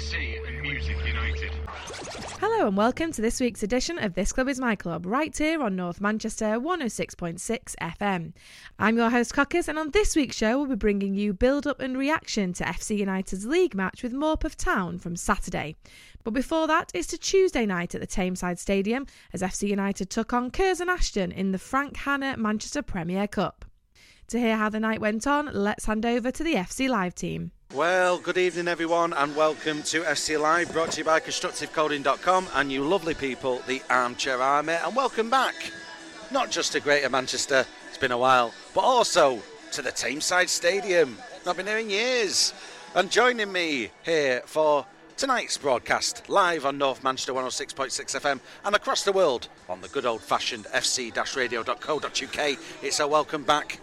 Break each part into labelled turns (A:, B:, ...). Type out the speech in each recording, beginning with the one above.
A: FC and Music United.
B: Hello and welcome to this week's edition of This Club is My Club, right here on North Manchester 106.6 FM. I'm your host Cockers, and on this week's show, we'll be bringing you build up and reaction to FC United's league match with Morpeth Town from Saturday. But before that, it's to Tuesday night at the Tameside Stadium as FC United took on Curzon Ashton in the Frank Hanna Manchester Premier Cup. To hear how the night went on, let's hand over to the FC Live team.
C: Well, good evening, everyone, and welcome to FC Live, brought to you by ConstructiveCoding.com and you lovely people, the Armchair Army, and welcome back. Not just to Greater Manchester, it's been a while, but also to the Tameside Stadium. Not been here in years. And joining me here for tonight's broadcast, live on North Manchester 106.6 FM and across the world on the good old fashioned fc-radio.co.uk, it's a welcome back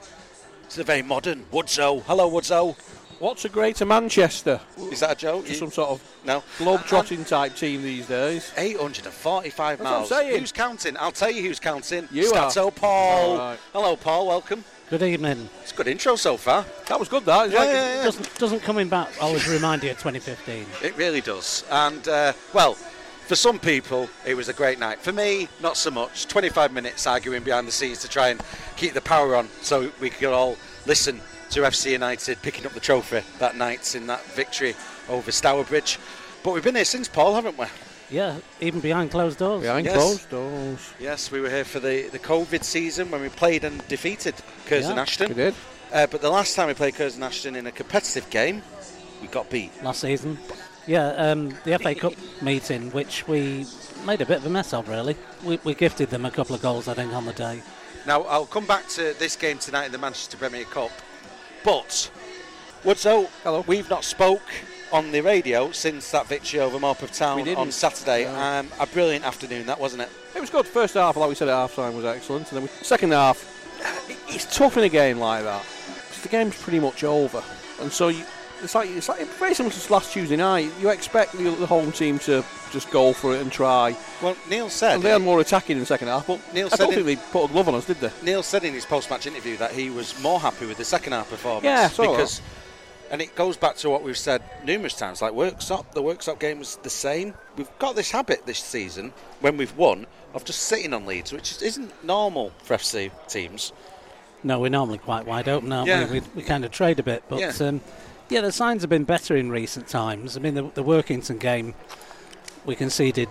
C: to the very modern Woodzo. Hello, Woodzo.
D: What's a Greater Manchester?
C: Is that a joke?
D: Some sort of
C: no.
D: globe-trotting type team these days.
C: 845
D: That's what I'm
C: miles.
D: saying.
C: Who's counting? I'll tell you who's counting.
D: You
C: Stato
D: are.
C: Paul.
D: All right.
C: Hello, Paul. Welcome.
E: Good evening.
C: It's a good intro so far.
D: That was good, that. It's
C: Yeah,
D: like-
C: yeah, yeah.
E: Doesn't doesn't coming back always remind you of 2015?
C: It really does. And, uh, well, for some people, it was a great night. For me, not so much. 25 minutes arguing behind the scenes to try and keep the power on so we could all listen to FC United picking up the trophy that night in that victory over Stourbridge. But we've been here since, Paul, haven't we?
E: Yeah, even behind closed doors.
D: Behind
C: Yes.
D: closed doors.
C: Yes, we were here for the, the COVID season when we played and defeated Curzon
E: Yeah.
C: Ashton.
D: We did.
C: Uh, but the last time we played Curzon Ashton in a competitive game, we got beat.
E: Last season. Yeah, um, the FA Cup meeting, which we made a bit of a mess of, really. We, we gifted them a couple of goals, I think, on the day.
C: Now, I'll come back to this game tonight in the Manchester Premier Cup. But, Woodso,
D: Hello.
C: we've not spoke on the radio since that victory over Morpeth Town on Saturday.
D: No.
C: Um, a brilliant afternoon, that wasn't it?
D: It was good. First half, like we said at half time, was excellent. And then we, second half, it's tough in a game like that. 'Cause the game's pretty much over. And so you, it's like it's like very similar to last Tuesday night. You expect the, the home team to just go for it and try.
C: Well, Neil said.
D: And they had more attacking in the second half, but
C: Neil
D: I
C: said
D: don't think they put a glove on us, did they?
C: Neil said in his post-match interview that he was more happy with the second half performance.
D: Yeah, I that.
C: because, and it goes back to what we've said numerous times. Like workshop, the workshop game was the same. We've got this habit this season when we've won of just sitting on leads, which isn't normal for FC teams.
E: No, we're normally quite wide open, aren't
C: Yeah.
E: we? we? We kind of trade a bit. But
C: Yeah.
E: yeah, um, yeah the signs have been better in recent times. I mean, the, the Workington game, we conceded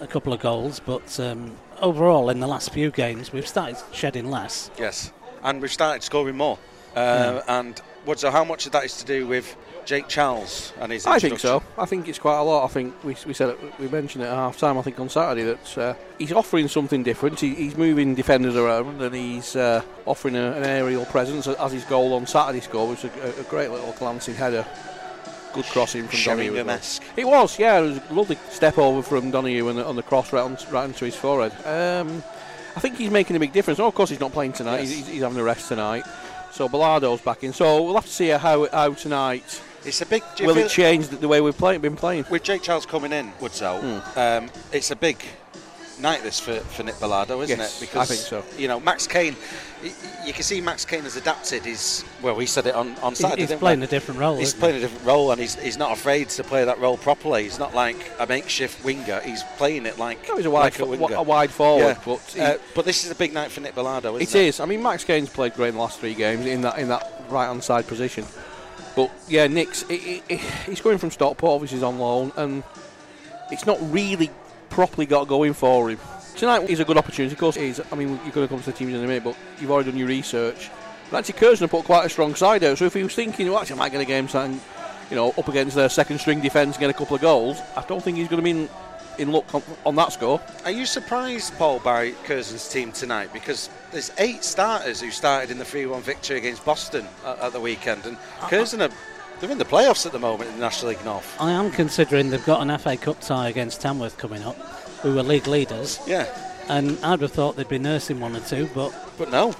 E: a couple of goals, but um, overall, in the last few games, we've started shedding less.
C: Yes, and we've started scoring more. Uh, And what? So how much of that is to do with Jake Charles and his?
D: I think so. I think it's quite a lot. I think we, we said it, we mentioned it at half time. I think on Saturday that uh, he's offering something different. He, he's moving defenders around and he's uh, offering a, an aerial presence as his goal on Saturday score, which was a, a great little glancing header. Good crossing from well.
C: Sheringham-esque.
D: It was, yeah. It was a lovely step over from Donahue on the, on the cross right, on, right into his forehead. Um, I think he's making a big difference. Oh, of course, he's not playing tonight.
C: Yes.
D: He's, he's having a rest tonight. So Bilardo's back in. So we'll have to see how how tonight
C: It's a big. do you
D: will it change the, the way we've play, been playing.
C: with Jake Charles coming in, Woodsell,
D: Hmm.
C: um, it's a big night this for, for Nick Bellado, isn't
D: Yes,
C: it?
D: I think so.
C: You know, Max Kane, y- y- you can see Max Kane has adapted. He's well, we said it on, on Saturday.
E: he's playing
C: we?
E: a different role.
C: He's
E: isn't
C: playing a different role, and he's, he's not afraid to play that role properly. He's not like a makeshift winger. He's playing it like,
D: No, he's a wide,
C: like a
D: fo-
C: winger.
D: a wide forward,
C: yeah.
D: but he-
C: uh, but this is a big night for Nick Bellado, isn't
D: it
C: it?
D: is. I mean, Max Kane's played great in the last three games in that in that right hand side position. But yeah, Nick's he- he- he's going from Stockport. Obviously, he's on loan, and it's not really properly got going for him. Tonight is a good opportunity. Of course, it is. I mean, you're going to come to the teams in a minute, but you've already done your research. And actually, Curzon put quite a strong side out. So if he was thinking, well, actually, I might get a game you know, up against their second string defence and get a couple of goals, I don't think he's going to be in luck on, on that score.
C: Are you surprised, Paul, by Curzon's team tonight? Because there's eight starters who started in the 3-1 victory against Boston at, at the weekend, and Curzon are they're in the playoffs at the moment in the National League North.
E: I am considering they've got an FA Cup tie against Tamworth coming up, who are league leaders,
C: Yeah,
E: and I'd have thought they'd be nursing one or two, but
C: but no.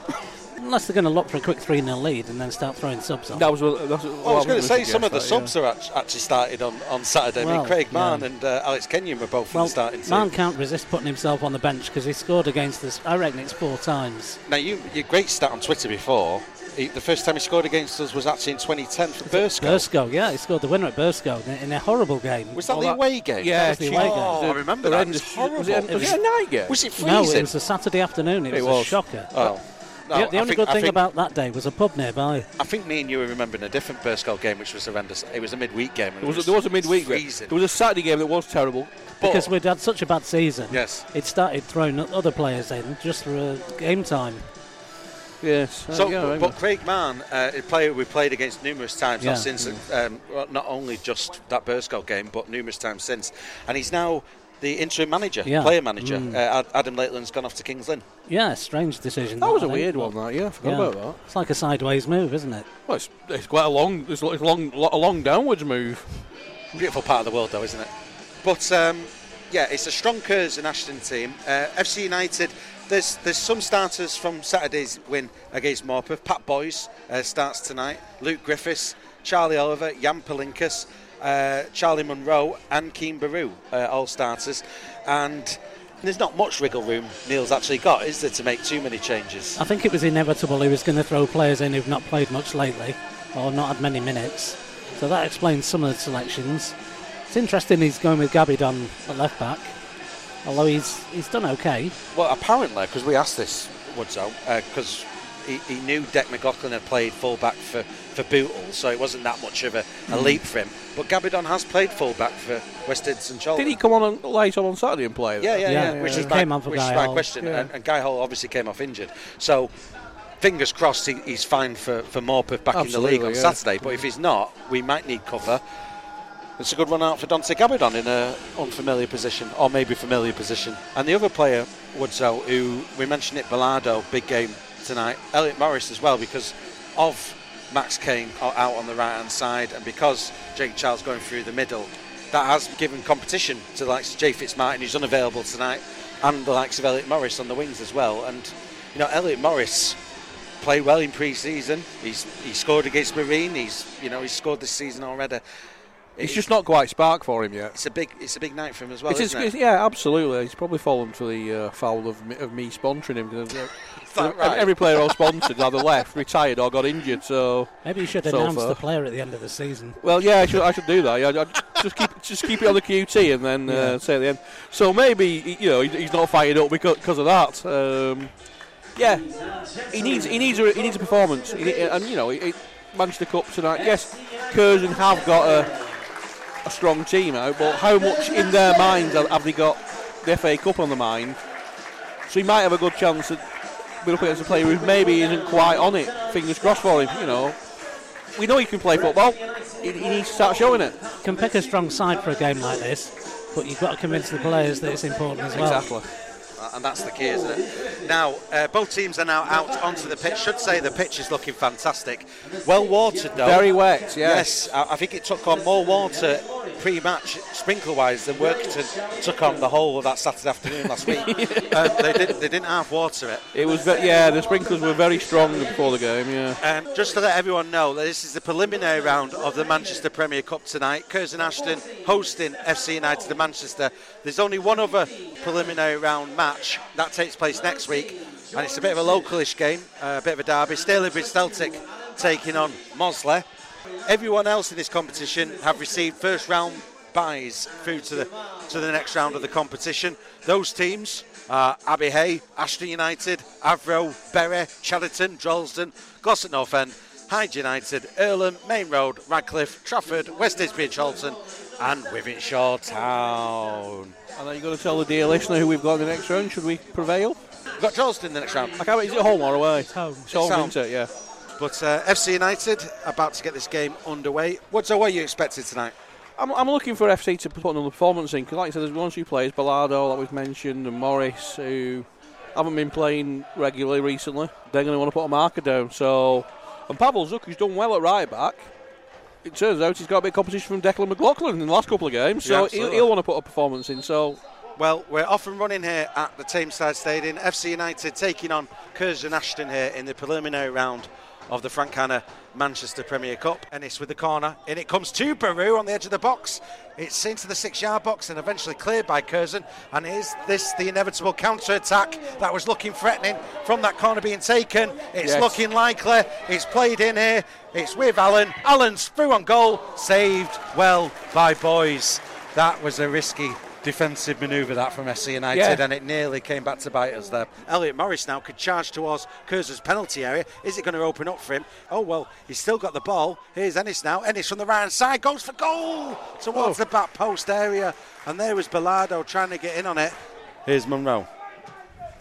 E: Unless they're going to look for a quick 3 0 lead and then start throwing subs on.
D: That was. what- That's what
C: Well, I was going to say some of the
D: that,
C: subs are actually started on, on Saturday. I mean, Craig Mann
E: yeah.
C: and uh, Alex Kenyon were both in
E: well,
C: the starting team.
E: Mann can't resist putting himself on the bench because he scored against us. I reckon it's four times.
C: Now, you your great stat on Twitter before he, the first time he scored against us was actually in 2010 for Burscough.
E: Burscough, yeah, he scored the winner at Burscough in, in a horrible game.
C: Was that
D: Oh,
C: the
D: that-
C: away game?
D: Yeah,
E: was the
D: she-
E: away game.
C: Oh, I remember that. It was
D: horrendous.
C: horrible.
D: Was it,
C: It
D: was
C: was-
D: it a night game?
C: Was it
E: No, it was a Saturday afternoon. It was,
D: It
E: a shocker.
C: Oh. No,
E: the the only
C: think-
E: good thing
C: think-
E: about that day was a pub nearby.
C: I think me and you were remembering a different Burscough game, which was horrendous. It was a midweek game. and
D: There
C: it
D: was, a, there was a midweek game.
C: freezing.
D: There was a Saturday game that was terrible.
E: Because we'd had such a bad season.
C: Yes.
E: It started throwing other players in just for uh, game time.
D: Yes.
C: So,
D: yeah, I
C: but, but Craig Mann, uh, a player we played against numerous times,
E: Yeah.
C: not since um, well, not only just that Burscough game, but numerous times since, and he's now the interim manager,
E: Yeah.
C: player manager.
E: Mm.
C: Uh, Adam Lakeland's gone off to Kings Lynn.
E: Yeah, strange decision.
D: that was a
E: I think,
D: weird one. That yeah, I forgot
E: Yeah.
D: about that.
E: It's like a sideways move, isn't it?
D: Well, it's, it's quite a long, it's it's long, a long downwards move.
C: Beautiful part of the world, though, isn't it? But um, yeah, it's a strong Curzon Ashton team. Uh, FC United. There's there's some starters from Saturday's win against Morpeth. Pat Boys uh, starts tonight. Luke Griffiths, Charlie Oliver, Jan Palinkas, uh, Charlie Munro, and Keen Baru, uh, all starters. And there's not much wriggle room Neil's actually got, is there, to make too many changes?
E: I think it was inevitable he was going to throw players in who've not played much lately or not had many minutes. So that explains some of the selections. It's interesting he's going with Gabidon at left back, although he's he's done okay.
C: Well, apparently, because we asked this Woodzo, because he, he knew Deck McLaughlin had played fullback for, for Bootle, so it wasn't that much of a, a
D: Hmm.
C: leap for him. But Gabidon has played fullback for West Id St. Cholton.
D: Did he come on and late on on Saturday and play?
C: Yeah, yeah, yeah.
E: Yeah,
C: Which
E: yeah.
C: is
E: He
C: my,
E: came on for
C: which is my question.
D: Yeah.
C: And, and Guy Hall obviously came off injured. So, fingers crossed he, he's fine for, for Morpeth back in the league on
D: yeah.
C: Saturday. But if he's not, we might need cover. It's a good run out for Dante Gabidon in a unfamiliar position, or maybe familiar position. And the other player, Woodzo, who we mentioned it, Bellardo, big game tonight. Elliot Morris as well, because of Max Kane out on the right hand side, and because Jake Charles going through the middle, that has given competition to the likes of Jay Fitzmartin, who's unavailable tonight, and the likes of Elliot Morris on the wings as well. And you know, Elliot Morris played well in pre-season. He's he scored against Marine. He's you know he's scored this season already.
D: It's just not quite spark for him yet.
C: It's a big it's a big night for him as well, isn't
D: it's-
C: it?
D: yeah, absolutely. He's probably fallen for the uh, foul of me, of me sponsoring him. 'Cause, uh,
C: that right?
D: Every player I've sponsored either left, retired, or got injured. So,
E: Maybe you should
D: So
E: announce
D: far.
E: the player at the end of the season.
D: well, yeah, I should, I should do that. Yeah, I'd just keep just keep it on the QT and then uh, say at the end. So maybe you know he's not fired up because because of that. Um, yeah, he needs he needs a he needs a performance. He, and you know, he, he- Manchester Cup tonight. Yes, Curzon have got a a strong team out, but how much in their minds have, have they got the FA Cup on the mind? So he might have a good chance at we're up against a player who maybe isn't quite on it. Fingers crossed for him. You know, we know he can play football. He, he needs to start showing it.
E: Can pick a strong side for a game like this, but you've got to convince the players that it's important as well.
D: Exactly.
C: Uh, and that's the key, isn't it? Now, uh, both teams are now out onto the pitch. Should say the pitch is looking fantastic. Well watered though.
D: Very wet. Yes.
C: Yes, I, I think it took on more water pre-match, sprinkle-wise, than Workington took on the whole of that Saturday afternoon last week. um, they, did, they didn't half water it.
D: It was. Ve- yeah, the sprinklers were very strong before the game. Yeah.
C: Um, just to let everyone know that this is the preliminary round of the Manchester Premier Cup tonight. Curzon Ashton hosting FC United of Manchester. There's only one other preliminary round match that takes place next week, and it's a bit of a localish game, uh, a bit of a derby. Stalybridge Celtic taking on Mossley. Everyone else in this competition have received first round buys through to the to the next round of the competition. Those teams are Abbey Hey, Ashton United, Avro, Bury, Chadderton, Droylsden, Glossop North End, Hyde United, Irlam, Maine Road, Radcliffe, Trafford, West Didsbury and Chorlton, and Wythenshawe Town.
D: And then you're going to tell the dear listener who we've got in the next round. Should we prevail?
C: We've got Charleston in the next round.
D: I can't. Is it home or away?
E: It's home.
D: It's home,
C: home.
D: isn't it? Yeah.
C: But uh, FC United about to get this game underway. What's what are you expected tonight?
D: I'm, I'm looking for FC to put another performance in because, like I said, there's one or two players, Ballardo, that we've mentioned, and Morris, who haven't been playing regularly recently. They're going to want to put a marker down. So, and Pavel Zuk, who's done well at right back, it turns out he's got a bit of competition from Declan McLaughlin in the last couple of games.
C: Yeah,
D: So he'll, he'll want to put a performance in. So
C: Well, we're off and running here at the Tameside Stadium. FC United taking on Curzon Ashton here in the preliminary round of the Frank Hanna Manchester Premier Cup. Ennis with the corner. In it comes to Baru on the edge of the box. It's into the six yard box and eventually cleared by Curzon. And is this the inevitable counter attack that was looking threatening from that corner being taken? It's
D: Yes.
C: looking likely. It's played in here. It's with Allen. Allen's through on goal. Saved well by boys. That was a risky defensive manoeuvre that from FC United
D: Yeah.
C: and it nearly came back to bite us there. Elliot Morris now could charge towards Curzon's penalty area. Is it going to open up for him? Oh well, he's still got the ball. Here's Ennis now. Ennis from the right hand side goes for goal towards oh. the back post area. And there was Bellardo trying to get in on it. Here's Munro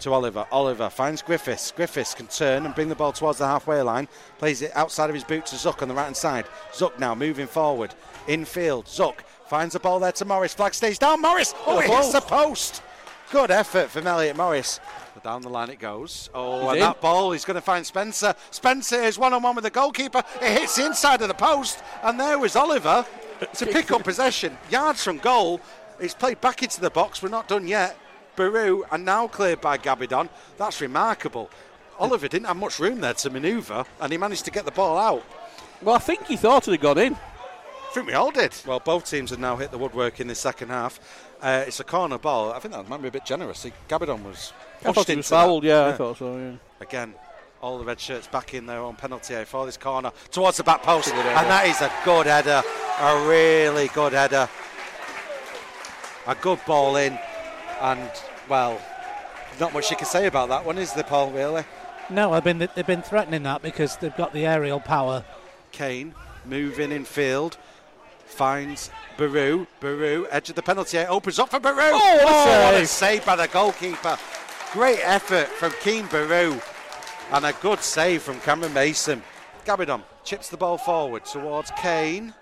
C: to Oliver. Oliver finds Griffiths. Griffiths can turn and bring the ball towards the halfway line. Plays it outside of his boot to Zuck on the right hand side. Zuck now moving forward. Infield. Zuck finds the ball there to Morris. Flag stays down. Morris. Oh, it hits the post. Good effort from Elliot Morris. But down the line it goes. Oh,
D: He's
C: and
D: in.
C: that ball, he's going to find Spencer. Spencer is one on one with the goalkeeper. It hits the inside of the post. And there was Oliver to pick up possession. Yards from goal. It's played back into the box. We're not done yet. Baru and now cleared by Gabidon. That's remarkable. Oliver didn't have much room there to manoeuvre and he managed to get the ball out.
D: Well, I think he thought it had gone in.
C: I think we all did. Well, both teams have now hit the woodwork in the second half. Uh, it's a corner ball. I think that might be a bit generous. He- Gabidon was
D: I
C: pushed
D: thought he
C: into
D: was fouled,
C: that.
D: yeah, I thought so, yeah.
C: Again, all the red shirts back in their own penalty area for this corner towards the back post, and
D: header.
C: that is a good header, a really good header, a good ball in, and well, not much you can say about that one, is there, Paul? Really?
E: No, I've been, they've been threatening that because they've got the aerial power.
C: Kane moving in field. Finds Baru. Baru, edge of the penalty area, opens up for Baru.
D: Oh, what a
C: what a
D: save.
C: by the goalkeeper. Great effort from Keen Baru. And a good save from Cameron Mason. Gabidon chips the ball forward towards Kane.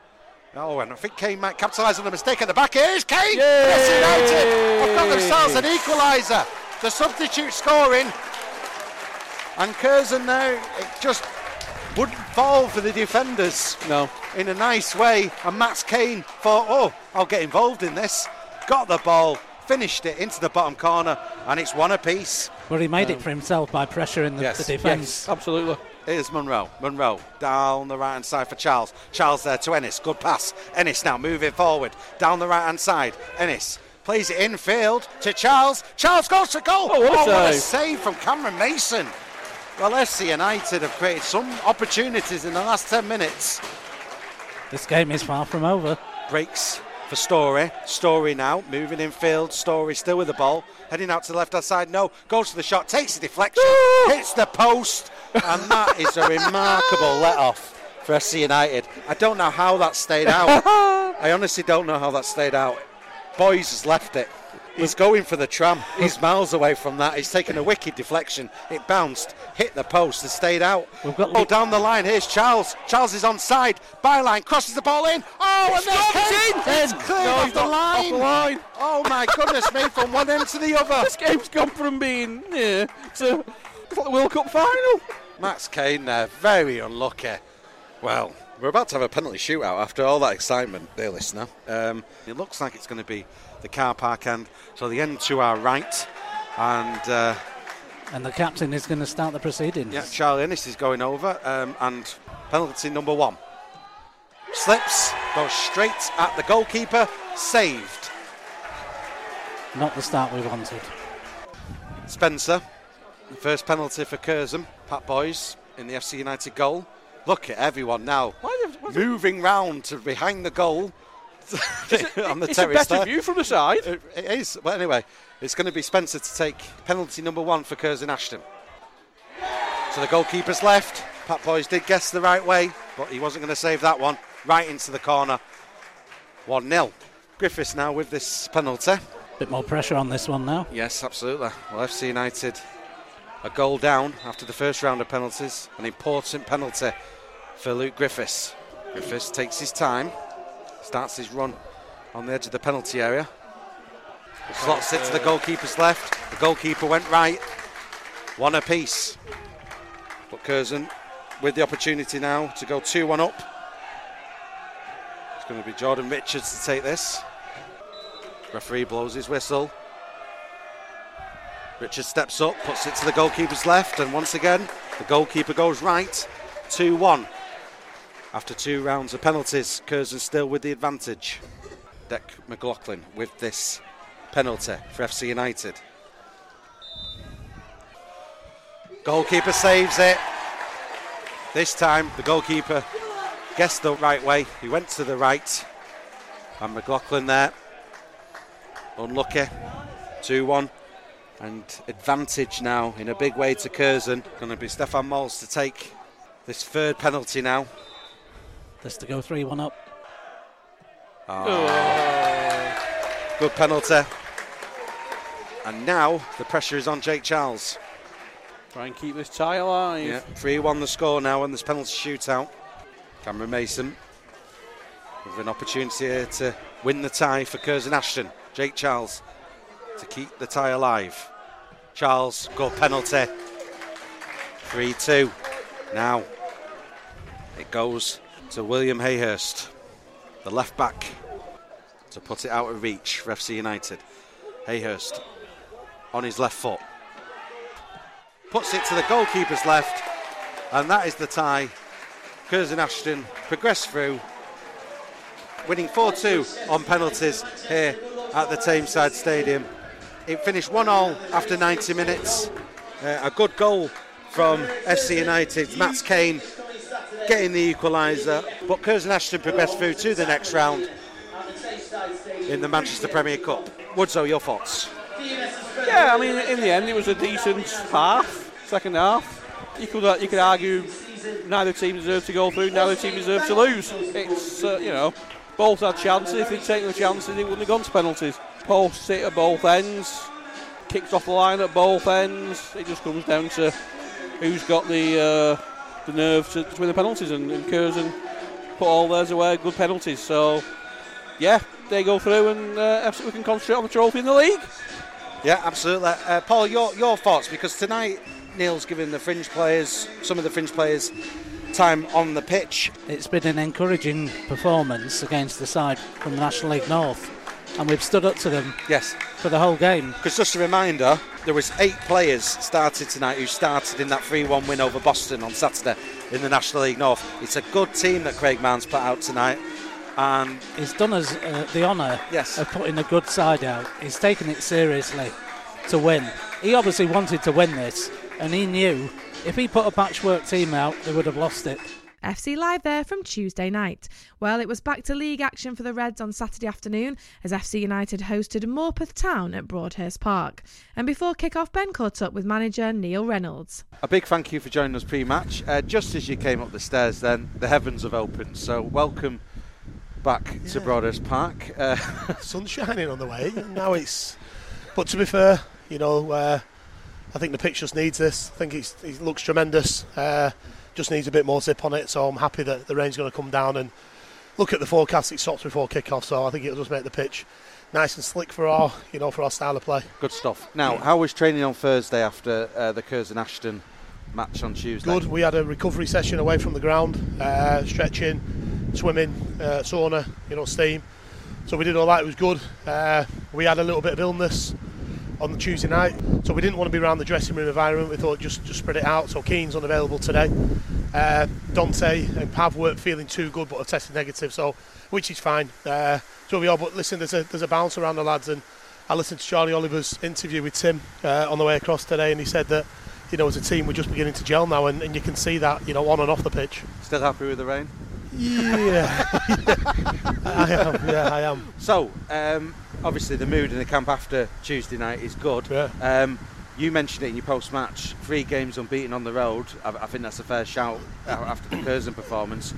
C: Oh, and I think Kane might capitalise on the mistake at the back. Here's Kane! Yes, United have got themselves an equaliser. The substitute scoring. And Curzon now, it just wouldn't fall for the defenders
D: No.
C: In a nice way. And Max Kane thought, oh, I'll get involved in this. Got the ball, finished it into the bottom corner, and it's one apiece.
E: But he made it um, for himself by pressuring the,
C: Yes,
E: the defence.
D: Yes, absolutely.
C: Here's Munro. Munro down the right hand side for Charles. Charles there to Ennis. Good pass. Ennis now moving forward down the right hand side. Ennis plays it infield to Charles. Charles goes for goal.
D: Oh, what a oh,
C: what a
D: save.
C: save from Cameron Mason. Well, FC United have created some opportunities in the last 10 minutes.
E: This game is far from over.
C: breaks for Story. Story now moving in field. Story still with the ball, heading out to the left hand side. No, goes for the shot, takes the deflection, hits the post, and that is a remarkable let off for FC United. I don't know how that stayed out. I honestly don't know how that stayed out. Boys has left it. He's going for the tram. He's miles away from that. He's taken a wicked deflection. It bounced, hit the post, and stayed out.
E: We've got
C: oh, down the line. Here's Charles. Charles is onside. Byline crosses the ball in. Oh, and there's Kane. It's cleared
D: No,
C: off the
D: not off
C: line.
D: the line.
C: Oh my goodness me, from one end to the other.
D: This game's gone from being yeah, to the World Cup final.
C: Max Kane there, very unlucky. Well, we're about to have a penalty shootout after all that excitement, dear listener. Um, it looks like it's going to be the car park end, so the end to our right. And uh,
E: And the captain is going to start the proceedings.
C: yeah, Charlie Ennis is going over, um, and penalty number one. Slips, goes straight at the goalkeeper, saved.
E: Not the start we wanted.
C: Spencer, the first penalty for Curzon, Pat Boys in the FC United goal. Look at everyone now moving round to behind the goal on the
D: it's a better
C: there.
D: view from the side.
C: It- it is. But anyway, it's going to be Spencer to take penalty number one for Curzon Ashton. So the goalkeeper's left. Pat Boys did guess the right way, but he wasn't going to save that one. Right into the corner. 1 0. Griffiths now with this penalty.
E: Bit more pressure on this one now.
C: Yes, absolutely. Well, FC United a goal down after the first round of penalties. An important penalty for Luke Griffiths. Griffiths takes his time, starts his run on the edge of the penalty area. Slots it to the goalkeeper's left. The goalkeeper went right. One apiece. But Curzon with the opportunity now to go 2 1 up. It's going to be Jordan Richards to take this. Referee blows his whistle. Richard steps up, puts it to the goalkeeper's left, and once again, the goalkeeper goes right. 2 1. After two rounds of penalties, Curzon still with the advantage. Deck McLaughlin with this penalty for FC United. Goalkeeper saves it. This time the goalkeeper guessed the right way. He went to the right. And McLaughlin there. Unlucky. 2 1. And advantage now in a big way to Curzon. Going to be Stefan Mols to take this third penalty now.
E: This to go 3 1 up. Ah.
C: Good penalty. And now the pressure is on Jake Charles.
D: Try and keep this tie alive.
C: Yeah, 3 1 the score now and this penalty shootout. Cameron Mason with an opportunity here to win the tie for Curzon Ashton. Jake Charles to keep the tie alive. Charles, good penalty. 3 2. Now it goes to William Hayhurst, the left back, to put it out of reach for FC United. Hayhurst on his left foot. Puts it to the goalkeeper's left, and that is the tie. Curzon Ashton progress through, winning 4 2 on penalties here at the Tameside Stadium. It finished 1 0 after 90 minutes. Uh, a good goal from FC United. Max Kane getting the equaliser, but Curzon Ashton progressed through to the next round in the Manchester Premier Cup. Woodso, your thoughts?
D: Yeah, I mean, in the end, it was a decent half, second half. You could uh, you could argue neither team deserved to go through, neither team deserved to lose. It's uh, you know, both had chances. If they'd taken the chances, they wouldn't have gone to penalties. Posts hit at both ends, kicked off the line at both ends. It just comes down to who's got the uh, the nerve to, to win the penalties, and, and Curzon put all theirs away, good penalties. So yeah, they go through, and uh, FC we can concentrate on the trophy in the league.
C: Yeah, absolutely. Uh, Paul, your, your thoughts? Because tonight Neil's given the fringe players, some of the fringe players, time on the pitch.
E: It's been an encouraging performance against the side from the National League North, and we've stood up to them
C: Yes,
E: for the whole game.
C: because just a reminder, there was eight players started tonight who started in that 3-1 win over Boston on Saturday in the National League North. It's a good team that Craig Mann's put out tonight, and
E: He's done us uh, the honour
C: Yes.
E: of putting a good side out. He's taken it seriously to win. He obviously wanted to win this, and he knew if he put a patchwork team out, they would have lost it.
B: FC Live there from Tuesday night. Well, it was back to league action for the Reds on Saturday afternoon as FC United hosted Morpeth Town at Broadhurst Park. And before kick-off, Ben caught up with manager Neil Reynolds.
C: a big thank you for joining us pre-match. Uh, just as you came up the stairs, then the heavens have opened. So welcome back to Broadhurst Park. Uh,
F: sun shining on the way. Now it's. But to be fair, you know, uh, I think the pitch just needs this. I think it's, it looks tremendous. Uh, just needs a bit more zip on it. So I'm happy that the rain's going to come down. And look at the forecast; it stops before kick-off. So I think it'll just make the pitch nice and slick for our, you know, for our style of play.
C: good stuff. Now, how was training on Thursday after uh, the Curzon Ashton match on Tuesday?
F: Good. We had a recovery session away from the ground, uh, stretching, swimming, uh, sauna, you know, steam. So we did all that. It was good. Uh, we had a little bit of illness on the Tuesday night. So we didn't want to be around the dressing room environment. We thought just just spread it out. So Keane's unavailable today. Uh, Dante and Pav weren't feeling too good, but have tested negative, so which is fine. Uh, so we are. But listen, there's a there's a bounce around the lads, and I listened to Charlie Oliver's interview with Tim uh, on the way across today, and he said that you know as a team we're just beginning to gel now, and, and you can see that you know on and off the pitch.
C: Still happy with the rain?
F: Yeah, I am. Yeah, I am.
C: So, um, obviously, the mood in the camp after Tuesday night is good.
F: Yeah.
C: Um, you mentioned it in your post-match. Three games unbeaten on the road. I, I think that's a fair shout after the Curzon performance.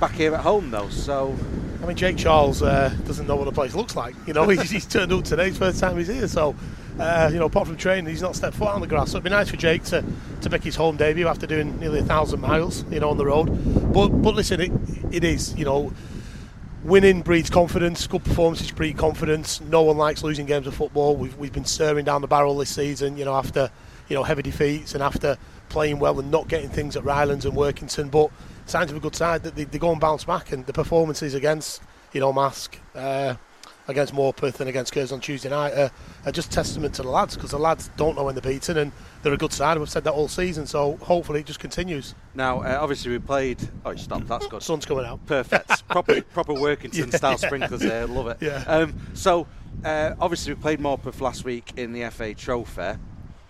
C: Back here at home, though. So,
F: I mean, Jake Charles uh, doesn't know what the place looks like. You know, he's, he's turned up today. It's first time he's here. So, uh, you know, apart from training, he's not stepped foot on the grass. So it'd be nice for Jake to, to make his home debut after doing nearly a thousand miles, you know, on the road. But but listen, it, it is, you know, winning breeds confidence. Good performances breed confidence. No one likes losing games of football. We've we've been staring down the barrel this season. You know, after you know heavy defeats and after playing well and not getting things at Rylands and Workington. But signs of a good side that they, they go and bounce back. And the performances against you know Marske, uh, against Morpeth and against Curzon on Tuesday night are, are just testament to the lads because the lads don't know when they're beaten and they're a good side. We've said that all season, so hopefully it just continues.
C: Now, uh, obviously, we played. Oh, you stopped. That's good.
F: Sun's coming out.
C: Perfect. proper, proper Workington
F: Yeah.
C: style sprinklers there. Love it.
F: Yeah.
C: Um, so, uh, obviously, we played Morpeth last week in the FA Trophy.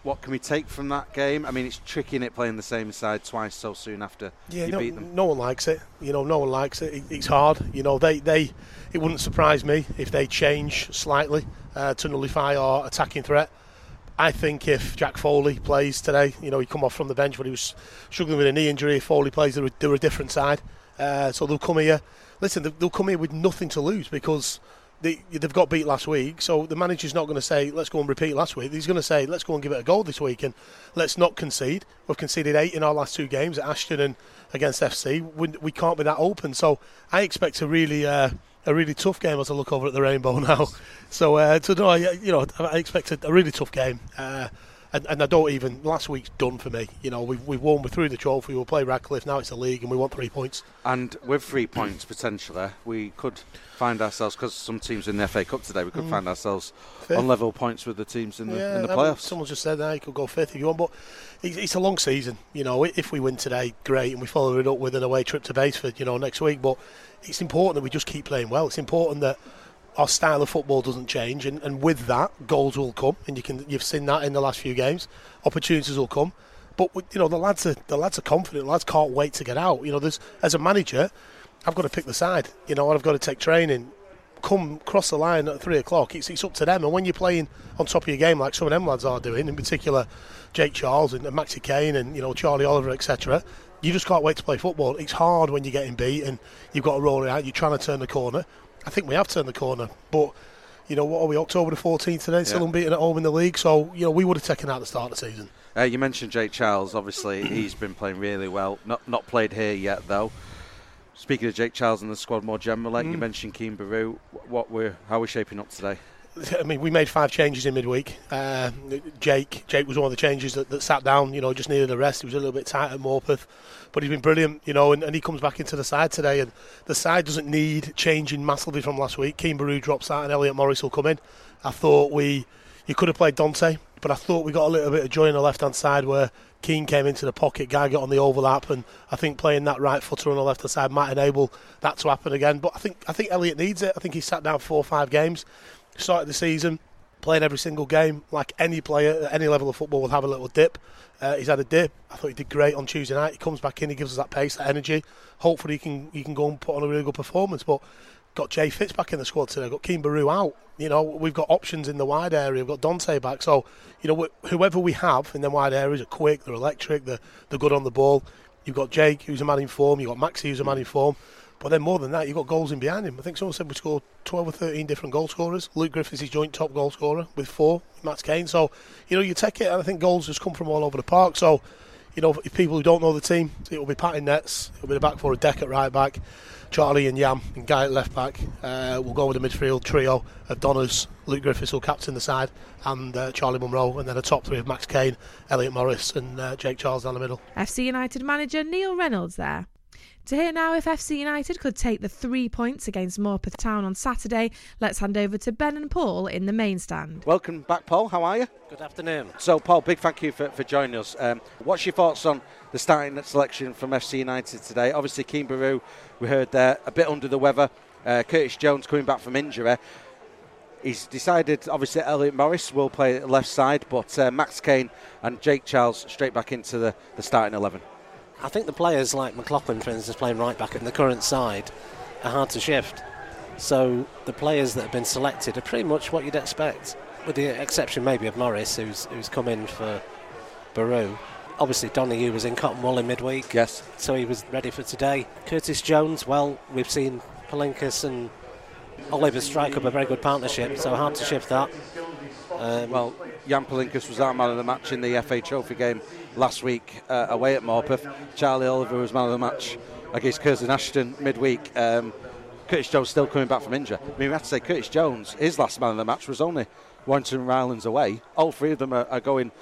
C: What can we take from that game? I mean, it's tricky in it playing the same side twice so soon after
F: Yeah,
C: you
F: no,
C: beat them.
F: no one likes it. You know, no one likes it. it. It's hard. You know, they, they it wouldn't surprise me if they change slightly uh, to nullify our attacking threat. I think if Jack Foley plays today, you know, he come off from the bench when he was struggling with a knee injury. If Foley plays, they're, a- they're a different side. Uh, so they'll come here. Listen, they- they'll come here with nothing to lose because they, they've got beat last week. So the manager's not going to say, let's go and repeat last week. He's going to say, let's go and give it a go this week and let's not concede. We've conceded eight in our last two games at Ashton and against FC. We, we can't be that open. So I expect a really. Uh, a really tough game as I look over at the rainbow now. So, uh, so no, I, you know, I expect a, really tough game. Uh, and, and I don't even. Last week's done for me. You know, we've, we've won. We're through the trophy. We'll play Radcliffe. Now it's a league, and we want three points.
C: And with three points potentially, we could find ourselves because some teams in the FA Cup today, we could find ourselves
F: Fifth.
C: on level points with the teams in the, in the playoffs.
F: someone just said that you could go fifth if you want, but it's, it's a long season. You know, if we win today, great, and we follow it up with an away trip to Basford, you know, next week. But it's important that we just keep playing well. It's important that our style of football doesn't change, and, and with that, goals will come, and you can you've seen that in the last few games. Opportunities will come, but you know the lads are the lads are confident. The lads can't wait to get out. You know, there's as a manager, I've got to pick the side. You know, I've got to take training come cross the line at three o'clock, it's, it's up to them. And when you're playing on top of your game, like some of them lads are doing, in particular Jake Charles and, and Maxi Kane and you know Charlie Oliver, etc., you just can't wait to play football. It's hard when you're getting beat and you've got to roll it out. You're trying to turn the corner. I think we have turned the corner, but you know what are we? October the 14th today, still
C: Yeah.
F: unbeaten at home in the league. So you know we would have taken out the start of the season.
C: Uh, you mentioned Jake Charles. Obviously, he's been playing really well. Not not played here yet though. Speaking of Jake Charles and the squad more generally,
F: Mm.
C: you mentioned Keen Baru. What we're how are we shaping up today?
F: I mean, we made five changes in midweek. Uh, Jake, Jake was one of the changes that, that sat down. You know, just needed a rest. He was a little bit tight at Morpeth, but he's been brilliant. You know, and, and he comes back into the side today. And the side doesn't need changing massively from last week. Keen Baru drops out, and Elliot Morris will come in. I thought we, you could have played Dante, but I thought we got a little bit of joy on the left hand side where Keane came into the pocket, Guy got on the overlap, and I think playing that right footer on the left hand side might enable that to happen again. But I think I think Elliot needs it. I think he's sat down four or five games started the season playing every single game like any player at any level of football will have a little dip. Uh, he's had a dip. I thought he did great on Tuesday night. He comes back in he gives us that pace that energy. Hopefully he can he can go and put on a really good performance but got Jay Fitz back in the squad today. Got Keen Baru out. You know we've got options in the wide area. We've got Dante back. So you know wh- whoever we have in the wide areas are quick they're electric they're, they're good on the ball. You've got Jake who's a man in form. You've got Maxi who's a man in form but then more than that, you've got goals in behind him. I think someone said we scored 12 or 13 different goal scorers. Luke Griffiths is his joint top goal scorer with four, Max Kane. So, you know, you take it, and I think goals just come from all over the park. So, you know, if people who don't know the team, it will be Pat in nets, it'll be the back four a deck at right back, Charlie and Yam and Guy at left back. Uh, we'll go with the midfield trio of Donners. Luke Griffiths will captain the side, and uh, Charlie Munro, and then a top three of Max Kane, Elliot Morris, and uh, Jake Charles down the middle.
B: FC United manager Neil Reynolds there. To hear now if FC United could take the three points against Morpeth Town on Saturday, let's hand over to Ben and Paul in the main stand.
C: Welcome back, Paul. How are you?
E: Good afternoon.
C: So, Paul, big thank you for, for joining us. Um, what's your thoughts on the starting selection from FC United today? Obviously, Keen Baru, we heard there, a bit under the weather. Uh, Curtis Jones coming back from injury. He's decided, obviously, Elliot Morris will play left side, but uh, Max Kane and Jake Charles straight back into the, the starting 11.
E: I think the players like McLaughlin, for instance, playing right back in the current side, are hard to shift. So the players that have been selected are pretty much what you'd expect, with the exception maybe of Morris, who's who's come in for Baru. Obviously, Donahue was in cotton wool in midweek,
C: Yes.
E: so he was ready for today. Curtis Jones, well, we've seen Palinkas and Oliver strike up a very good partnership, so hard to shift that. Um,
C: Well, Jan Palinkas was our man of the match in the FA Trophy game last week uh, away at Morpeth. Charlie Oliver was man of the match against Curzon Ashton midweek. Um, Curtis Jones still coming back from injury. I mean, we have to say Curtis Jones, his last man of the match was only Warrington Rylands away. All three of them are, are going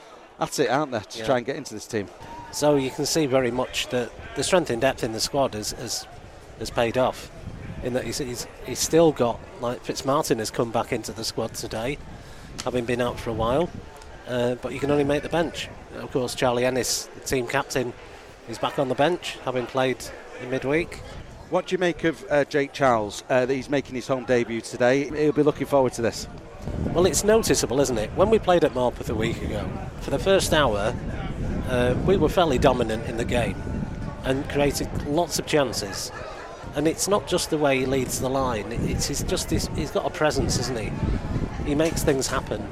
C: at it, aren't they, to
E: Yeah.
C: try and get into this team?
E: So you can see very much that the strength and depth in the squad has has, has paid off. in that he's, he's, he's still got, like Fitzmartin has come back into the squad today, having been out for a while, uh, but you can only make the bench. Of course, Charlie Ennis, the team captain, is back on the bench, having played in midweek.
C: What do you make of uh, Jake Charles uh, that he's making his home debut today? He'll be looking forward to this.
E: Well, it's noticeable, isn't it? When we played at Morpeth a week ago, for the first hour, uh, we were fairly dominant in the game and created lots of chances. And it's not just the way he leads the line; it's his, just his, he's got a presence, isn't he? He makes things happen,